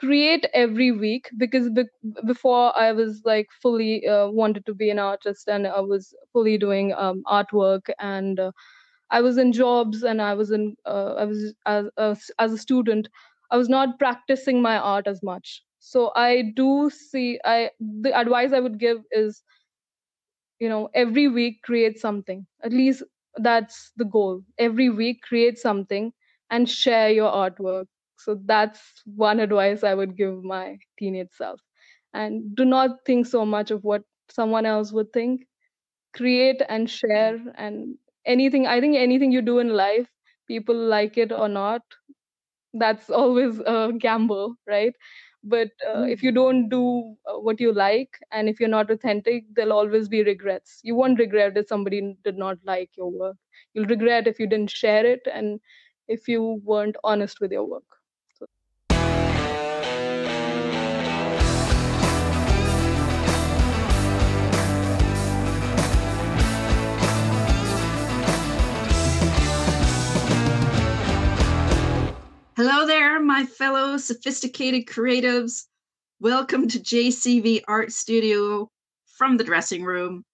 create every week because be- before I was like fully uh, wanted to be an artist and I was fully doing um, artwork and uh, I was in jobs and I was in uh, I was as, as as a student I was not practicing my art as much. So I do see I the advice I would give is you know every week create something. At least that's the goal. Every week create something and share your artwork so that's one advice I would give my teenage self. And do not think so much of what someone else would think. Create and share and anything I think anything you do in life, people like it or not, that's always a gamble, right? But uh, if you don't do uh, what you like and if you're not authentic, there'll always be regrets. You won't regret if somebody did not like your work. You'll regret if you didn't share it and if you weren't honest with your work. Fellow sophisticated creatives. Welcome to JCV Art Studio from the dressing room.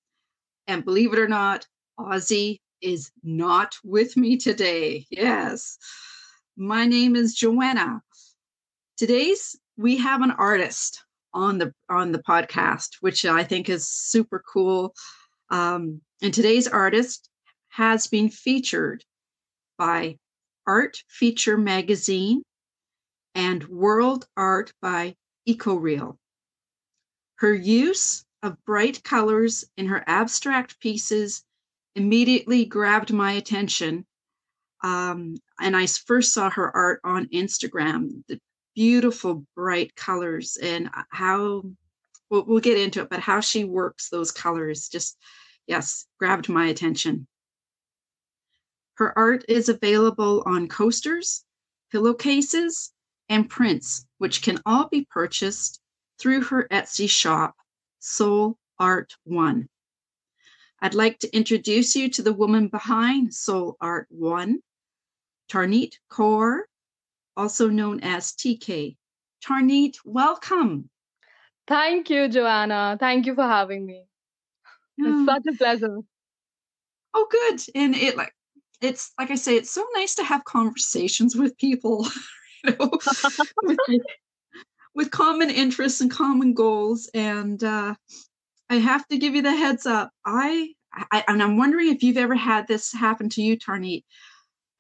And believe it or not, Ozzy is not with me today. Yes. My name is Joanna. Today's we have an artist on the on the podcast, which I think is super cool. Um, and today's artist has been featured by Art Feature Magazine, and World Art by EcoReal. Her use of bright colors in her abstract pieces immediately grabbed my attention. Um, and I first saw her art on Instagram, the beautiful bright colors and how we'll, we'll get into it, but how she works those colors just, yes, grabbed my attention. Her art is available on coasters, pillowcases, and prints, which can all be purchased through her Etsy shop, Soul Art One. I'd like to introduce you to the woman behind Soul Art One, Tarneet Kaur, also known as TK. Tarneet, welcome. Thank you, Joanna. Thank you for having me. It's such a pleasure. Oh, good. And it like it's like I say, it's so nice to have conversations with people, you know, with, with, common interests and common goals. And uh, I have to give you the heads up. I, I and I'm wondering if you've ever had this happen to you, Tarneet.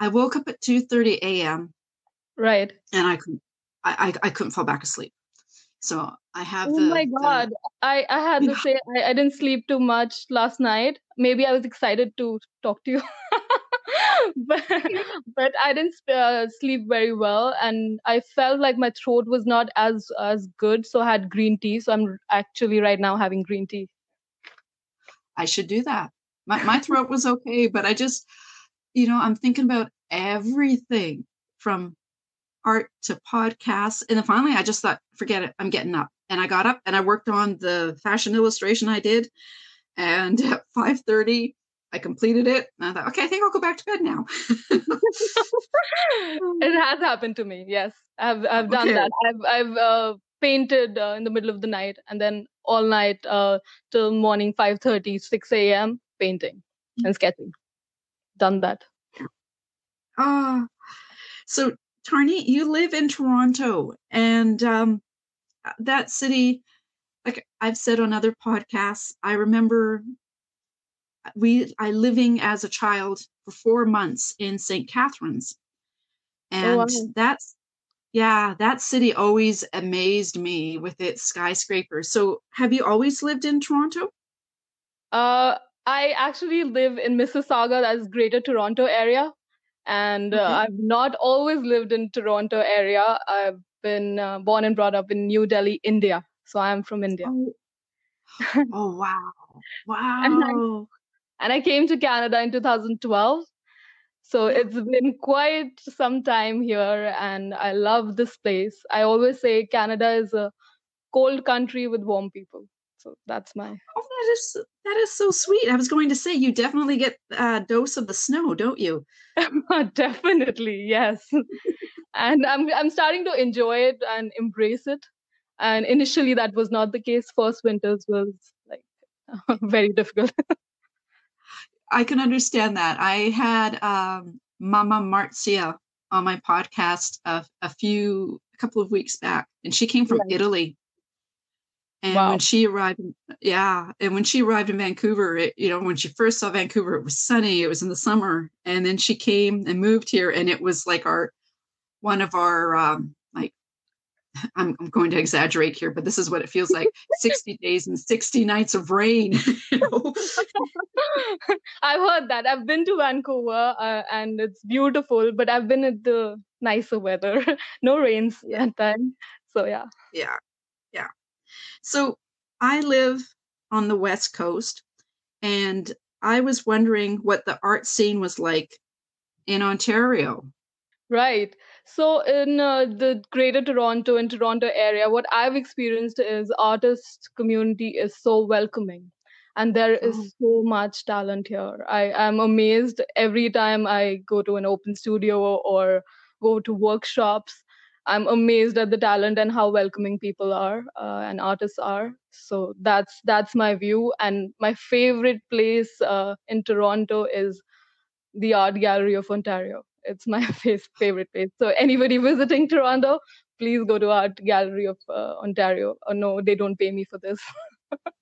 I woke up at 2:30 a.m. Right. And I couldn't I, I, I couldn't fall back asleep. So I have. Oh the, my god! The, I I had to say I, I didn't sleep too much last night. Maybe I was excited to talk to you. but but I didn't uh, sleep very well, and I felt like my throat was not as as good. So I had green tea. So I'm actually right now having green tea. I should do that. My my throat was okay, but I just, you know, I'm thinking about everything from art to podcasts, and then finally I just thought, forget it, I'm getting up, and I got up and I worked on the fashion illustration I did, and at 5:30 I completed it. And I thought, okay, I think I'll go back to bed now. it has happened to me. Yes, I've I've done okay. that. I've I've uh, painted uh, in the middle of the night and then all night uh, till morning 5:30, 6 a.m. painting and sketching. Done that. Ah, uh, so Tarni, you live in Toronto, and um, that city, like I've said on other podcasts, I remember we I living as a child for four months in St. Catharines, and oh, wow. that's yeah, that city always amazed me with its skyscrapers. So, have you always lived in Toronto? Uh, I actually live in Mississauga, that's Greater Toronto area, and uh, I've not always lived in Toronto area. I've been uh, born and brought up in New Delhi, India. So I'm from India. Oh, oh wow, wow! And, I, came to Canada in 2012. So mm-hmm. it's been quite some time here, and I love this place. I always say Canada is a cold country with warm people. So that's my. Oh, that is that is so sweet. I was going to say you definitely get a dose of the snow, don't you? definitely, yes. and I'm I'm starting to enjoy it and embrace it. And initially, that was not the case. First winters was like very difficult. I can understand that. I had um, Mama Marzia on my podcast a, a few a couple of weeks back, and she came from right. Italy. And wow. when she arrived, yeah, and when she arrived in Vancouver, it, you know, when she first saw Vancouver, it was sunny. It was in the summer, and then she came and moved here, and it was like our one of our um, I'm, I'm, going to exaggerate here, but this is what it feels like 60 days and 60 nights of rain. You know? I've heard that. I've been to Vancouver uh, and it's beautiful, but I've been at the nicer weather. no rains yeah. that. So, yeah. Yeah. Yeah. So, I live on the West Coast and I was wondering what the art scene was like in Ontario. Right. So in uh, the Greater Toronto and Toronto area, what I've experienced is artist community is so welcoming, and there is oh. so much talent here. I am amazed every time I go to an open studio or go to workshops. I'm amazed at the talent and how welcoming people are uh, and artists are. So that's that's my view. And my favorite place uh, in Toronto is the Art Gallery of Ontario it's my favorite place. So anybody visiting Toronto, please go to Art Gallery of uh, Ontario. Oh no, they don't pay me for this.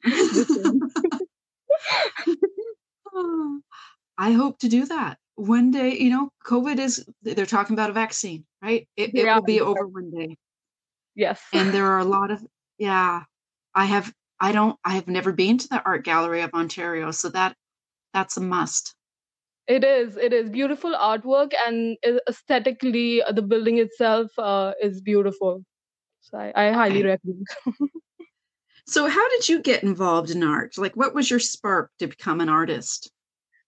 I hope to do that one day. You know, COVID is they're talking about a vaccine, right? It, it yeah. will be over one day. Yes, and there are a lot of yeah. I have I don't I have never been to the Art Gallery of Ontario, so that that's a must. It is. It is beautiful artwork, and aesthetically, uh, the building itself uh, is beautiful. So I, I highly recommend. so, how did you get involved in art? Like, what was your spark to become an artist?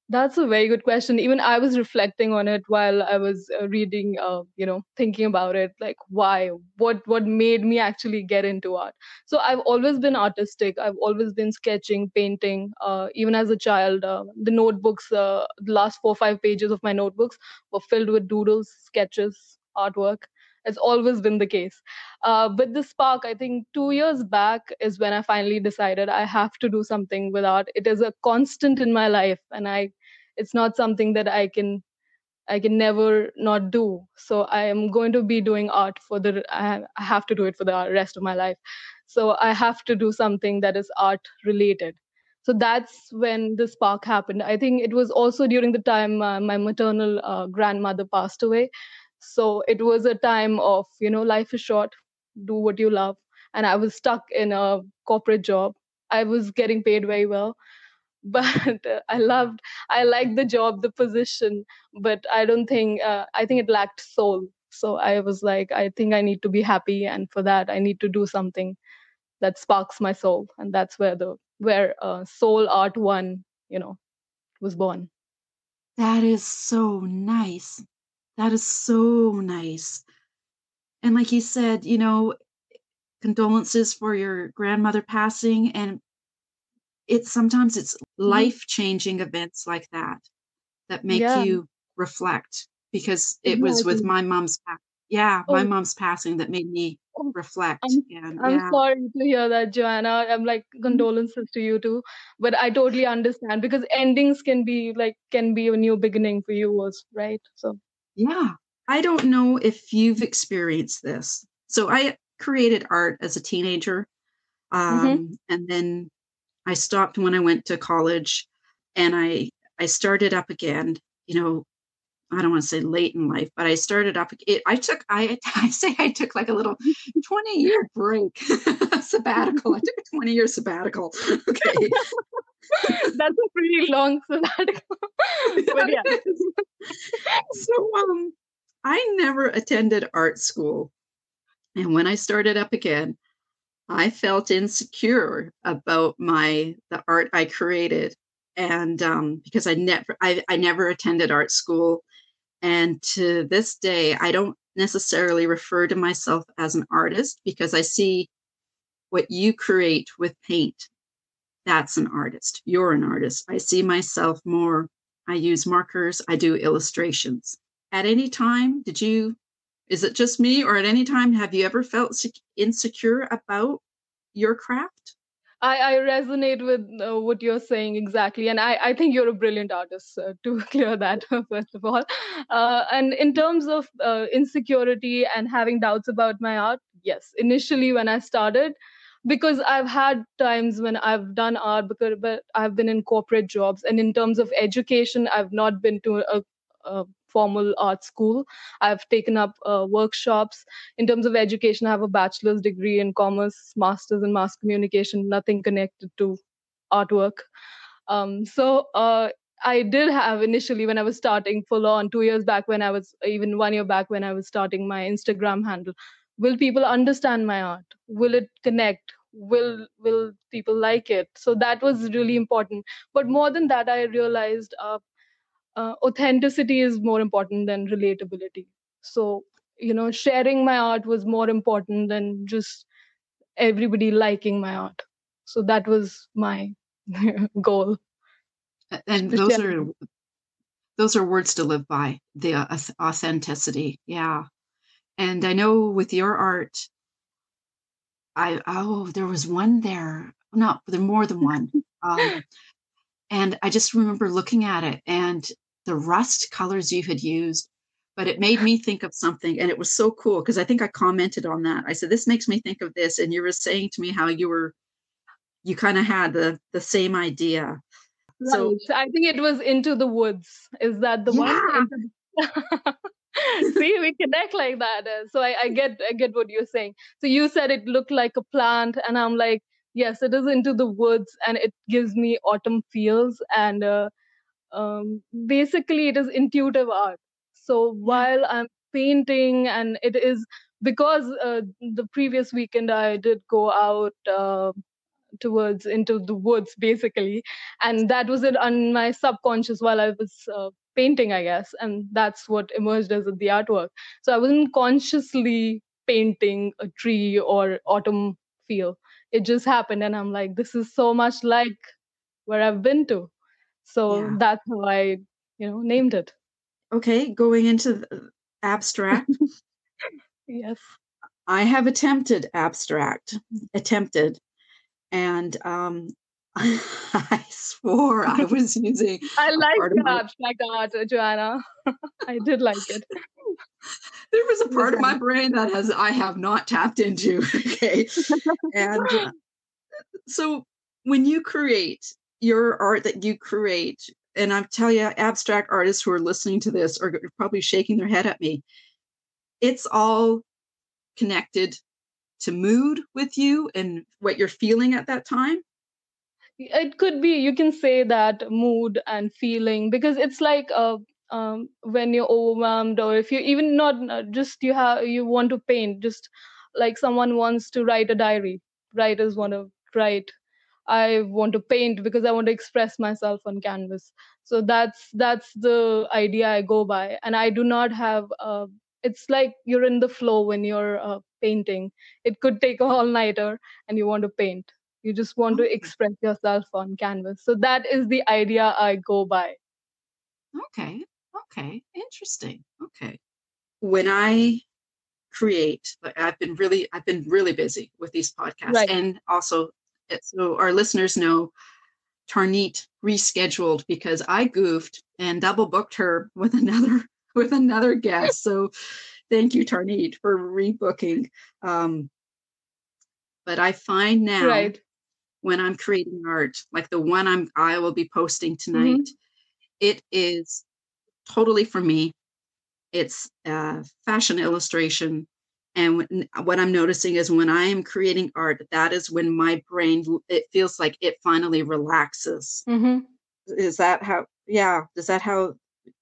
That's a very good question. Even I was reflecting on it while I was uh, reading, uh, you know, thinking about it. Like, why? What? What made me actually get into art? So I've always been artistic. I've always been sketching, painting. Uh, even as a child, uh, the notebooks, uh, the last four five pages of my notebooks were filled with doodles, sketches, artwork. It's always been the case. Uh, but the spark, I think, two years back is when I finally decided I have to do something with art. It is a constant in my life, and I, it's not something that I can, I can never not do. So I am going to be doing art for the. I have to do it for the rest of my life. So I have to do something that is art related so that's when the spark happened i think it was also during the time uh, my maternal uh, grandmother passed away so it was a time of you know life is short do what you love and i was stuck in a corporate job i was getting paid very well but uh, i loved i liked the job the position but i don't think uh, i think it lacked soul. So i was like i think i need to be happy and for that i need to do something that sparks my soul and that's where the where uh, soul art one you know was born. That is so nice. That is so nice. And like you said, you know, condolences for your grandmother passing and it's sometimes it's mm-hmm. life-changing events like that that make yeah. you reflect because it was with my mom's yeah, oh. my mom's passing that made me oh, reflect. I'm, and, I'm yeah. sorry to hear that, Joanna. I'm like mm-hmm. condolences to you too, but I totally understand because endings can be like can be a new beginning for you, was right? So yeah. I don't know if you've experienced this. So I created art as a teenager. Mm-hmm. Um, mm-hmm. And then I stopped when I went to college and I, I started up again, you know, I don't want to say late in life, but I started up. It, I took, I, I say I took like a little 20 year break sabbatical. I took a 20 year sabbatical. Okay. That's a pretty long sabbatical. but yeah. so um I never attended art school. And when I started up again, I felt insecure about my the art I created. And um, because I never I, I never attended art school. And to this day, I don't necessarily refer to myself as an artist because I see what you create with paint that's an artist. You're an artist. I see myself more. I use markers, I do illustrations. At any time, did you, is it just me, or at any time have you ever felt insecure about your craft? I, I resonate with uh, what you're saying exactly, and I, I think you're a brilliant artist uh, to clear that first of all. Uh, and in terms of uh, insecurity and having doubts about my art, yes, initially when I started, because I've had times when I've done art, because but I've been in corporate jobs, and in terms of education, I've not been to a, a formal art school. I've taken up uh, workshops. In terms of education, I have a bachelor's degree in commerce, master's in mass communication, nothing connected to artwork. Um, so uh, I did have initially when I was starting full on two years back, when I was even one year back when I was starting my Instagram handle. Will people understand my art? Will it connect? Will will people like it? So that was really important. But more than that, I realized uh, uh, authenticity is more important than relatability. So you know sharing my art was more important than just everybody liking my art. So that was my goal. And those are those are words to live by the authenticity. Yeah. And i know with your art i oh there was one there. Not there more than one. Um, and i just remember looking at it and the rust colors you had used but it made me think of something and it was so cool because i think i commented on that. I said this makes me think of this and you were saying to me how you were you kind of had the the same idea. Right. so i think it was into the woods. Is that the yeah. one see we connect like that so I, I get i get what you're saying. So you said it looked like a plant and i'm like yes it is into the woods and it gives me autumn feels and uh, um, basically it is intuitive art. So while i'm painting and it is because uh, the previous weekend i did go out uh, towards into the woods basically and that was it on my subconscious while i was uh, painting i guess and that's what emerged as the artwork. So i wasn't consciously painting a tree or autumn feel. It just happened and i'm like this is so much like where i've been to so yeah. that's how I, you know, named it. Okay, going into abstract. yes. I have attempted abstract, attempted, and um, I swore I was using. I like abstract art, Joanna. I did like it. there was a part of my brain that has I have not tapped into. Okay, and uh, so when you create, your art that you create, and I tell you, abstract artists who are listening to this are probably shaking their head at me. It's all connected to mood with you and what you're feeling at that time. It could be, you can say that mood and feeling because it's like uh, um, when you're overwhelmed or if you even not uh, just you have you want to paint just like someone wants to write a diary writers want to write I want to paint because I want to express myself on canvas. So that's that's the idea I go by, and I do not have. Uh, it's like you're in the flow when you're uh, painting. It could take a all nighter, and you want to paint. You just want to express yourself on canvas. So that is the idea I go by. Okay. Okay. Interesting. Okay. When I create, I've been really, I've been really busy with these podcasts right. and also so our listeners know Tarneet rescheduled because I goofed and double booked her with another with another guest. So thank you, Tarneet, for rebooking. Um, but I find now right. when I'm creating art, like the one I'm I will be posting tonight, mm-hmm. it is totally for me. It's a fashion illustration and what i'm noticing is when i am creating art that is when my brain it feels like it finally relaxes. Mm-hmm. is that how yeah is that how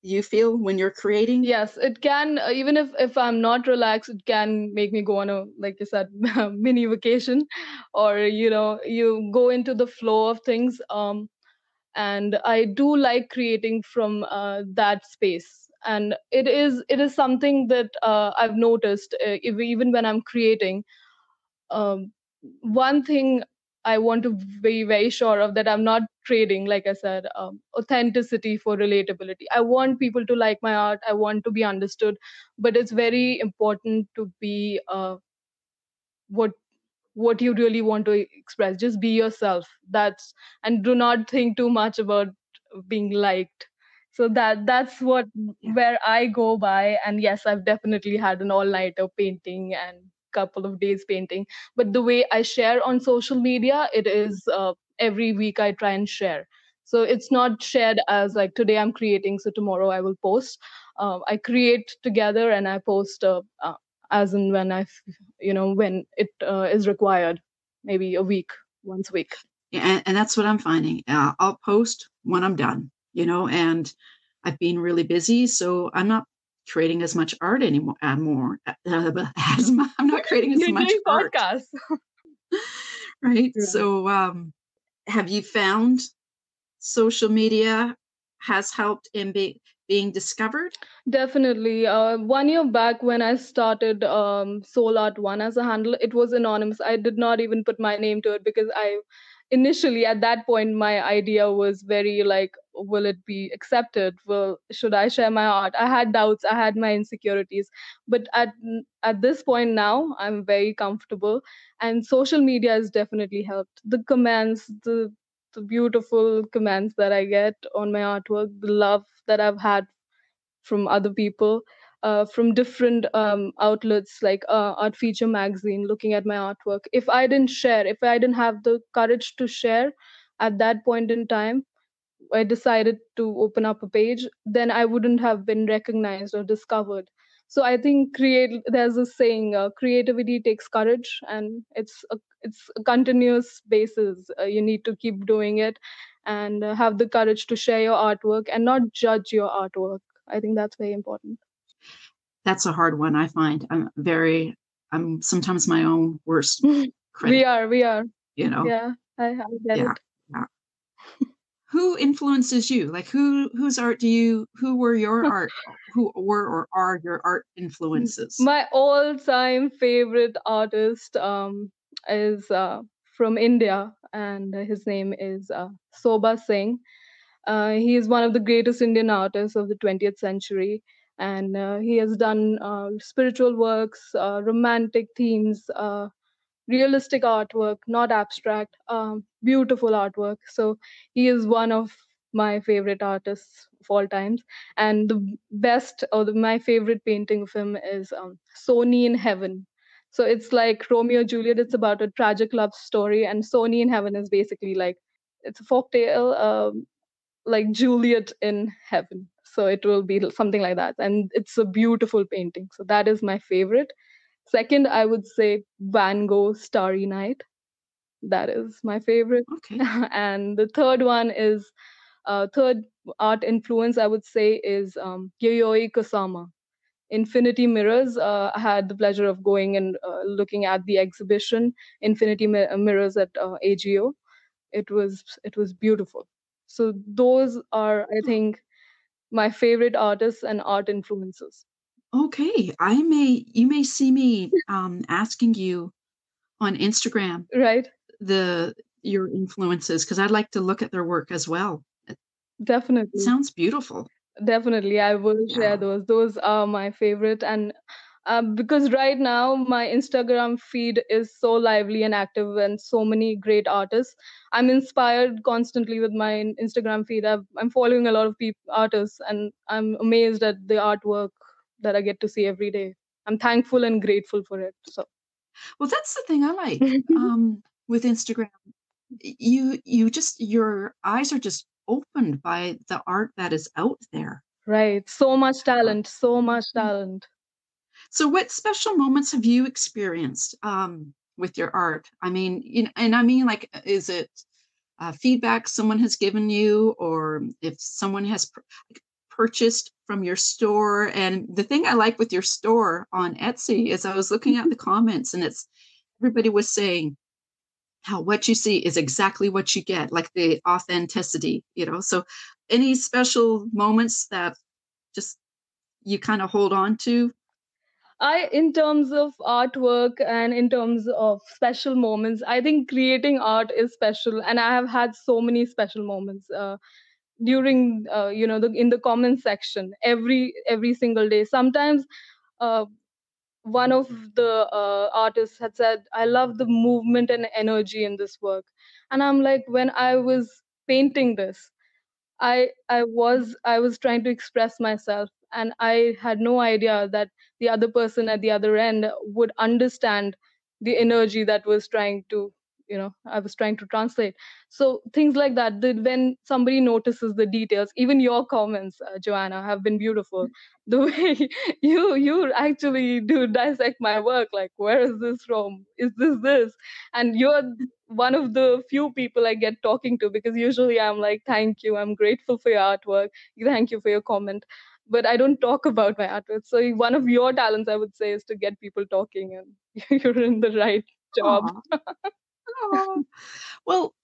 you feel when you're creating? Yes it can uh, even if if i'm not relaxed it can make me go on a like you said mini vacation. Or you know you go into the flow of things um and i do like creating from uh, that space and it is it is something that uh, i've noticed uh, if, even when i'm creating um, one thing I want to be very sure of that I'm not trading, like I said, um, authenticity for relatability. I want people to like my art. I want to be understood, but it's very important to be uh, what what you really want to express. Just be yourself. That's and do not think too much about being liked. So that that's what where I go by. And yes, I've definitely had an all nighter painting and couple of days painting. But the way i share on social media it is uh, every week i try and share. So it's not shared as like today i'm creating so tomorrow i will post. Uh, i create together and i post uh, uh, as and when i you know when it uh, is required. Maybe a week once a week. Yeah, and, and that's what I'm finding. Uh, I'll post when I'm done, you know, and I've been really busy, so I'm not creating as much art anymore. Uh, more uh, as mu- I'm not creating as you're much doing art, podcasts right? Yeah. So, um, have you found social media has helped in be, being discovered? Definitely. Uh, one year back, when I started um, Soul Art One as a handle, it was anonymous. I did not even put my name to it because I initially, at that point, my idea was very like, will it be accepted? Will should I share my art? I had doubts. I had my insecurities. But at at this point now, I'm very comfortable, and social media has definitely helped. The comments, the the beautiful comments that I get on my artwork, the love that I've had from other people uh, from different um, outlets like uh, art feature magazine looking at my artwork. If i didn't share if i didn't have the courage to share at that point in time i decided to open up a page then i wouldn't have been recognized or discovered. So i think create there's a saying uh, creativity takes courage and it's a it's a continuous basis. Uh, you need to keep doing it and uh, have the courage to share your artwork and not judge your artwork. I think that's very important. That's a hard one. I find I'm very. I'm sometimes my own worst we are, we are. You know. Yeah, I, I get Yeah. it. Who influences you? Like who whose art do you? Who were your art? Who were or are your art influences? My all-time favorite artist um, is uh, from India, and his name is uh, Sobha Singh. Uh, he is one of the greatest Indian artists of the 20th century, and uh, he has done uh, spiritual works, uh, romantic themes, uh, realistic artwork, not abstract, um, beautiful artwork. So he is one of my favorite artists of all times. And the best or the, my favorite painting of him is um, Sohni in Heaven. So it's like Romeo Juliet. It's about a tragic love story, and Sohni in Heaven is basically like it's a folk tale, um, like Juliet in Heaven. So it will be something like that, and it's a beautiful painting. So that is my favorite. Second, I would say Van Gogh Starry Night. That is my favorite. Okay. and the third one is uh, third art influence I would say is um, Yayoi Kusama. Infinity Mirrors. Uh, I had the pleasure of going and uh, looking at the exhibition Infinity Mi- Mirrors at uh, AGO. It was it was beautiful. So those are, I think, my favorite artists and art influences. Okay. I may you may see me um asking you on Instagram Right? the your influences because I'd like to look at their work as well. It Definitely. sounds beautiful. Definitely, I will Yeah. share those. Those are my favorite, and um, because right now my Instagram feed is so lively and active, and so many great artists. I'm inspired constantly with my Instagram feed. I've, I'm following a lot of people, artists, and I'm amazed at the artwork that I get to see every day. I'm thankful and grateful for it. So, Well, that's the thing I like um with Instagram. You you just your eyes are just opened by the art that is out there. right, so much talent, so much talent. So, what special moments have you experienced um, with your art? I mean, you know, and I mean, like, is it uh, feedback someone has given you, or if someone has pur- purchased from your store? And the thing I like with your store on Etsy is I was looking at the comments, and it's everybody was saying how what you see is exactly what you get, like the authenticity, you know. So, any special moments that just you kind of hold on to I, in terms of artwork and in terms of special moments, I think creating art is special, and I have had so many special moments uh, during, uh, you know, the in the comment section every every single day. Sometimes, uh, one of the uh, artists had said, "I love the movement and energy in this work," and I'm like, when I was painting this, I I was I was trying to express myself and I had no idea that the other person at the other end would understand the energy that was trying to you know I was trying to translate. So things like that. When somebody notices the details, even your comments, uh, Joanna, have been beautiful. The way you you actually do dissect my work, like where is this from? Is this this? And you're one of the few people I get talking to because usually I'm like, thank you, I'm grateful for your artwork, thank you for your comment. But I don't talk about my artwork. So one of your talents, I would say, is to get people talking, and you're in the right job. Well,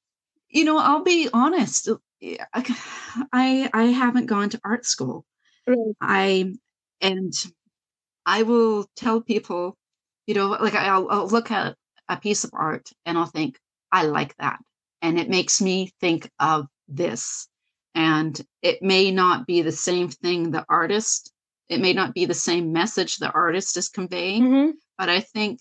you know, I'll be honest. I I haven't gone to art school. Right. I and I will tell people, you know, like I'll, I'll look at a piece of art and I'll think, I like that. And it makes me think of this. And it may not be the same thing the artist, it may not be the same message the artist is conveying, Mhm. but I think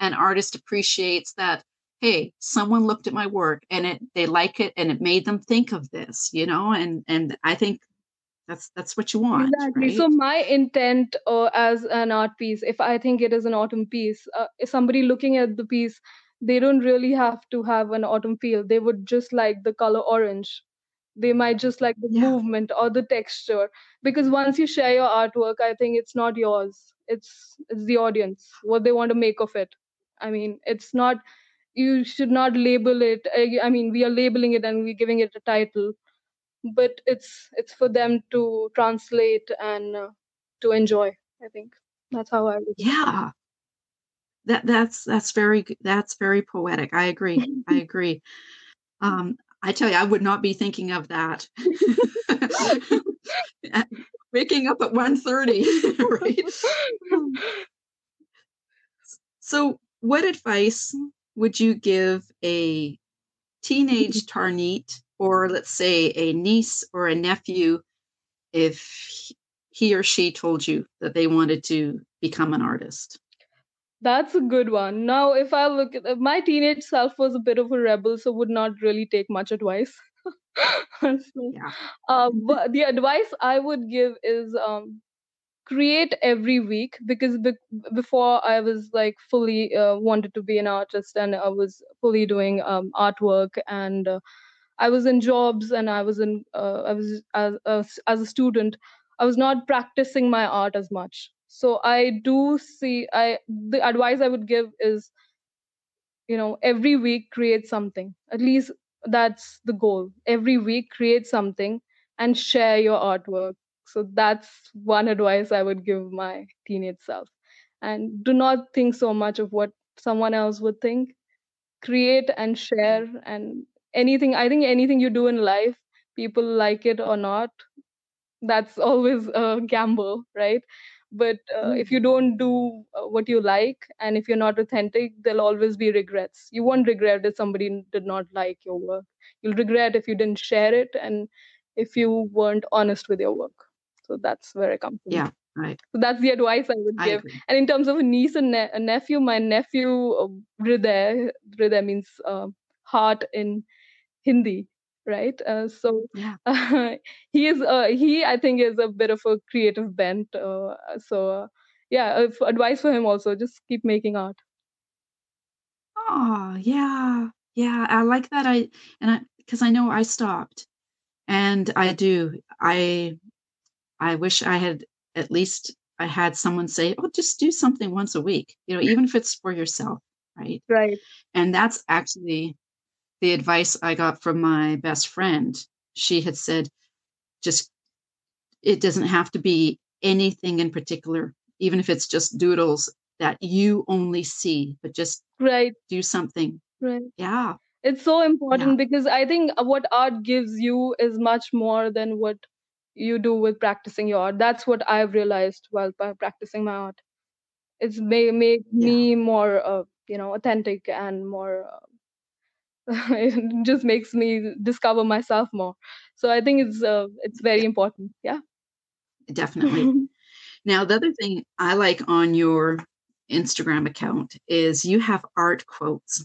an artist appreciates that, hey, someone looked at my work and it they like it and it made them think of this, you know, and and I think that's that's what you want, Exactly. So my intent uh, as an art piece, if I think it is an autumn piece, uh, if somebody looking at the piece, they don't really have to have an autumn feel. They would just like the color orange. They might just like the Yeah. movement or the texture. Because once you share your artwork, I think it's not yours. It's it's the audience, what they want to make of it. I mean, it's not you should not label it. I I mean, we are labeling it and we're giving it a title but it's it's for them to translate and uh, to enjoy i think that's how i would Yeah. That that's that's very that's very poetic. I agree. I agree. Um, I tell you, I would not be thinking of that. Waking up at 1.30, right? So, what advice would you give a teenage Tarneet, or let's say a niece or a nephew, if he- he or she told you that they wanted to become an artist? that's a good one now if i look at my teenage self was a bit of a rebel so would not really take much advice So, Yeah. uh, but the advice i would give is um, create every week because be- before i was like fully uh, wanted to be an artist and i was fully doing um, artwork and uh, i was in jobs and i was in uh, i was as, as as a student i was not practicing my art as much. So i do see i the advice i would give is you know every week create something. At least that's the goal. Every week create something and share your artwork so that's one advice i would give my teenage self. And do not think so much of what someone else would think. Create and share and anything i think anything you do in life people like it or not that's always a gamble right? But uh, if you don't do uh, what you like and if you're not authentic there'll always be regrets. You won't regret if somebody did not like your work. You'll regret if you didn't share it and if you weren't honest with your work so that's where i come from Yeah. Right. so that's the advice i would give and in terms of a niece and ne- a nephew my nephew uh, hriday hriday means uh, heart in hindi right uh, so Yeah. he is uh, he i think is a bit of a creative bent uh, so uh, yeah advice for him also just keep making art Oh, yeah. Yeah. I like that. I, and I, because I know I stopped and I do. I, I wish I had at least I had someone say, oh, just do something once a week, you know, even if it's for yourself. Right. right And that's actually the advice I got from my best friend. She had said, just, it doesn't have to be anything in particular, even if it's just doodles that you only see, but just right do something. right Yeah. it's so important Yeah. because i think what art gives you is much more than what you do with practicing your art. That's what i've realized while practicing my art. It's may make yeah. me more uh, you know authentic and more uh, it just makes me discover myself more. So i think it's uh, it's very important. Yeah. Definitely. Now the other thing i like on your instagram account is you have art quotes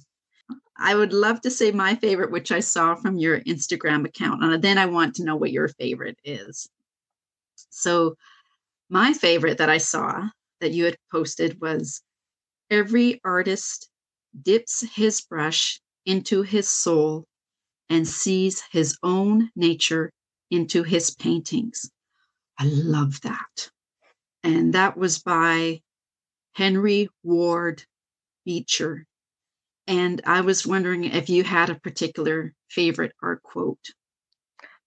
i would love to say my favorite which i saw from your instagram account and then i want to know what your favorite is so my favorite that i saw that you had posted was every artist dips his brush into his soul and sees his own nature into his paintings. I love that. And that was by Henry Ward Beecher. And I was wondering if you had a particular favorite art quote.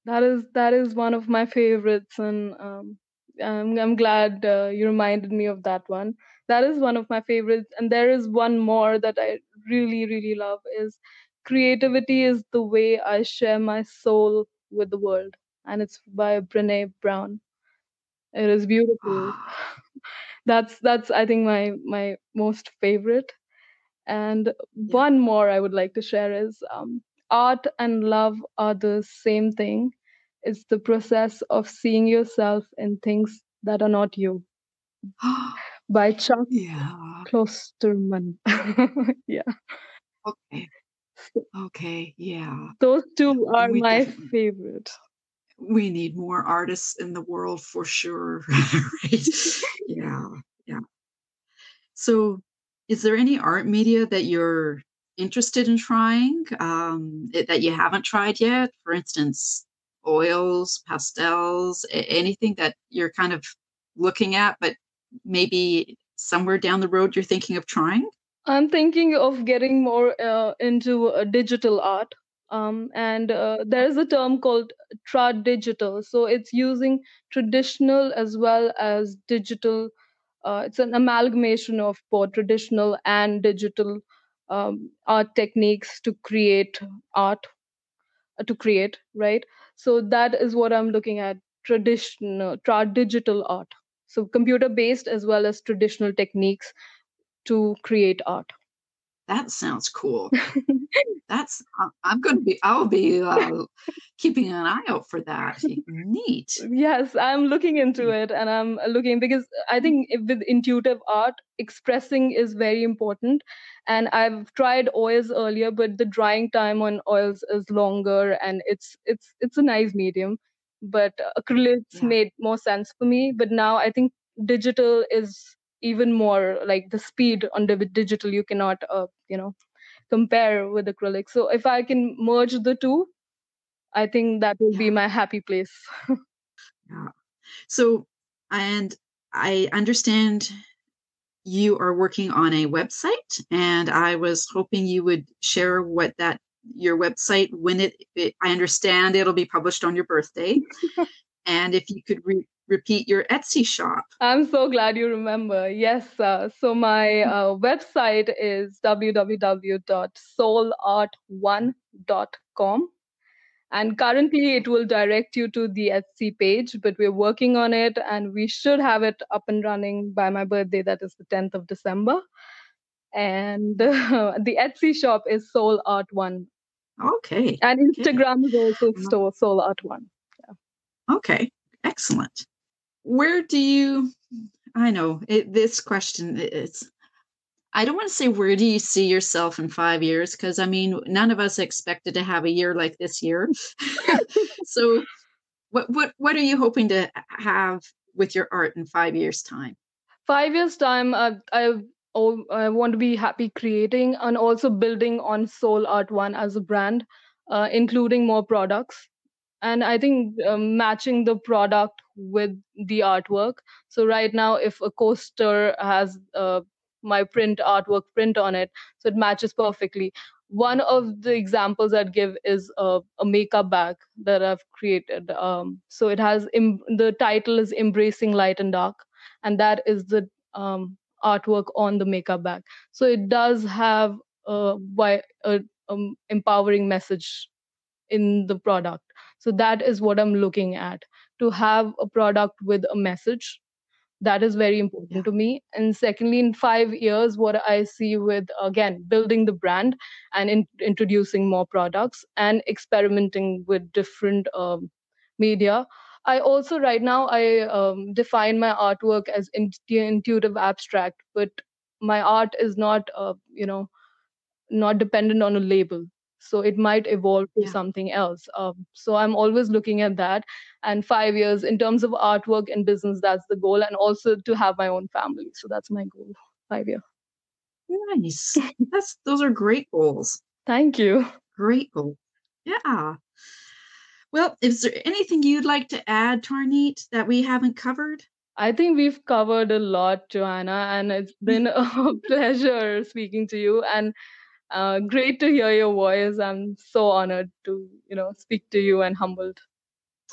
That is that is one of my favorites, and um, I'm I'm glad uh, you reminded me of that one. That is one of my favorites, and there is one more that I really really love. Is creativity is the way I share my soul with the world, and it's by Brene Brown. It is beautiful. that's that's I think my my most favorite. And one more I would like to share is um, art and love are the same thing it's the process of seeing yourself in things that are not you. By Chuck yeah. Klosterman. yeah. Okay. Okay. Yeah. Those two are we my favorite. We need more artists in the world for sure. right. yeah. Yeah. So, is there any art media that you're interested in trying um, that you haven't tried yet? For instance, oils, pastels, anything that you're kind of looking at, but maybe somewhere down the road you're thinking of trying? I'm thinking of getting more uh, into uh, digital art. Um, and uh, there is a term called tradigital. So it's using traditional as well as digital. Uh, it's an amalgamation of both traditional and digital um, art techniques to create art, uh, to create, right? So that is what I'm looking at traditional, tra- digital art. So computer based as well as traditional techniques to create art. That sounds cool. That's I'm going to be I'll be uh, keeping an eye out for that. Neat. Yes, I'm looking into mm. it, and I'm uh, looking because I mm. think with intuitive art, expressing is very important. And I've tried oils earlier, but the drying time on oils is longer, and it's it's it's a nice medium. But acrylics yeah. made more sense for me. But now I think digital is even more like the speed on the digital you cannot uh, you know compare with acrylic. So if i can merge the two i think that will yeah. be my happy place. Yeah. So and i understand you are working on a website and i was hoping you would share what that your website when it, it i understand it'll be published on your birthday. And if you could re- repeat your Etsy shop. I'm so glad you remember. Yes. Uh, so my uh, website is www.soulart1.com. And currently, it will direct you to the Etsy page, but we're working on it and we should have it up and running by my birthday, that is the 10th of December. And uh, the Etsy shop is Soul Art One. Okay. And Instagram okay. is also store Soul Art One. Yeah. Okay. Excellent where do you i know it, this question is i don't want to say where do you see yourself in five years because i mean none of us expected to have a year like this year. So what what what are you hoping to have with your art in five years time? Five years time i i, I want to be happy creating and also building on soul art one as a brand uh, including more products. And i think um, matching the product with the artwork. So right now if a coaster has uh, my print artwork print on it so it matches perfectly. One of the examples i'd give is a, makeup bag that i've created um, so it has Im- the title is embracing light and dark and that is the um, artwork on the makeup bag. So it does have a, a, a empowering message in the product. So that is what i'm looking at to have a product with a message. That is very important to me. And secondly in 5 years what i see with again building the brand and in, introducing more products and experimenting with different um, media. I also right now i um, define my artwork as intuitive abstract but my art is not uh, you know not dependent on a label. So it might evolve to yeah. something else. Um, so i'm always looking at that and five years in terms of artwork and business that's the goal and also to have my own family. So that's my goal five year. Nice. That's those are great goals. Thank you. Great goal. Yeah. Well is there anything you'd like to add tarneet that we haven't covered? I think we've covered a lot, Joanna, and it's been a pleasure speaking to you. And uh, great to hear your voice. I'm so honored to, you know, speak to you and humbled.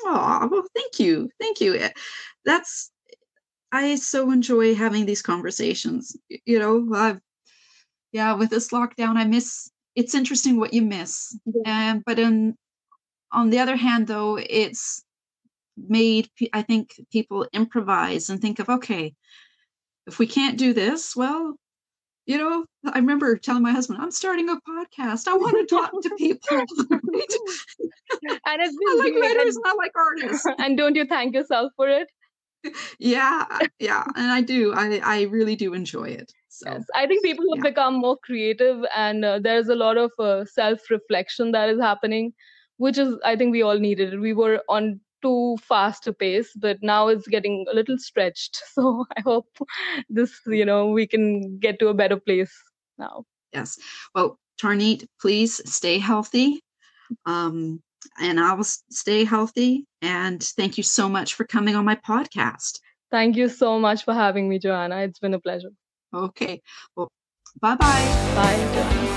Oh, well, thank you. Thank you. Eh, that's, I so enjoy having these conversations. You know, I've, yeah, with this lockdown, I miss, it's interesting what you miss. Yeah. And, but in, on the other hand, though, it's made, I think, people improvise and think of, okay, if we can't do this, well, you know, I remember telling my husband, I'm starting a podcast. I want to talk to people. and it's I like writers and I like artists. And don't you thank yourself for it? Yeah, yeah. And I do. I, I really do enjoy it. So, yes, I think people have yeah. become more creative and uh, there's a lot of uh, self reflection that is happening, which is, I think we all needed. We were on too fast a pace but now it's getting a little stretched. So i hope this you know we can get to a better place now. Yes. Well tarneet please stay healthy. Um, and i will stay healthy. And thank you so much for coming on my podcast. Thank you so much for having me joanna. It's been a pleasure. Okay. Well bye bye bye joanna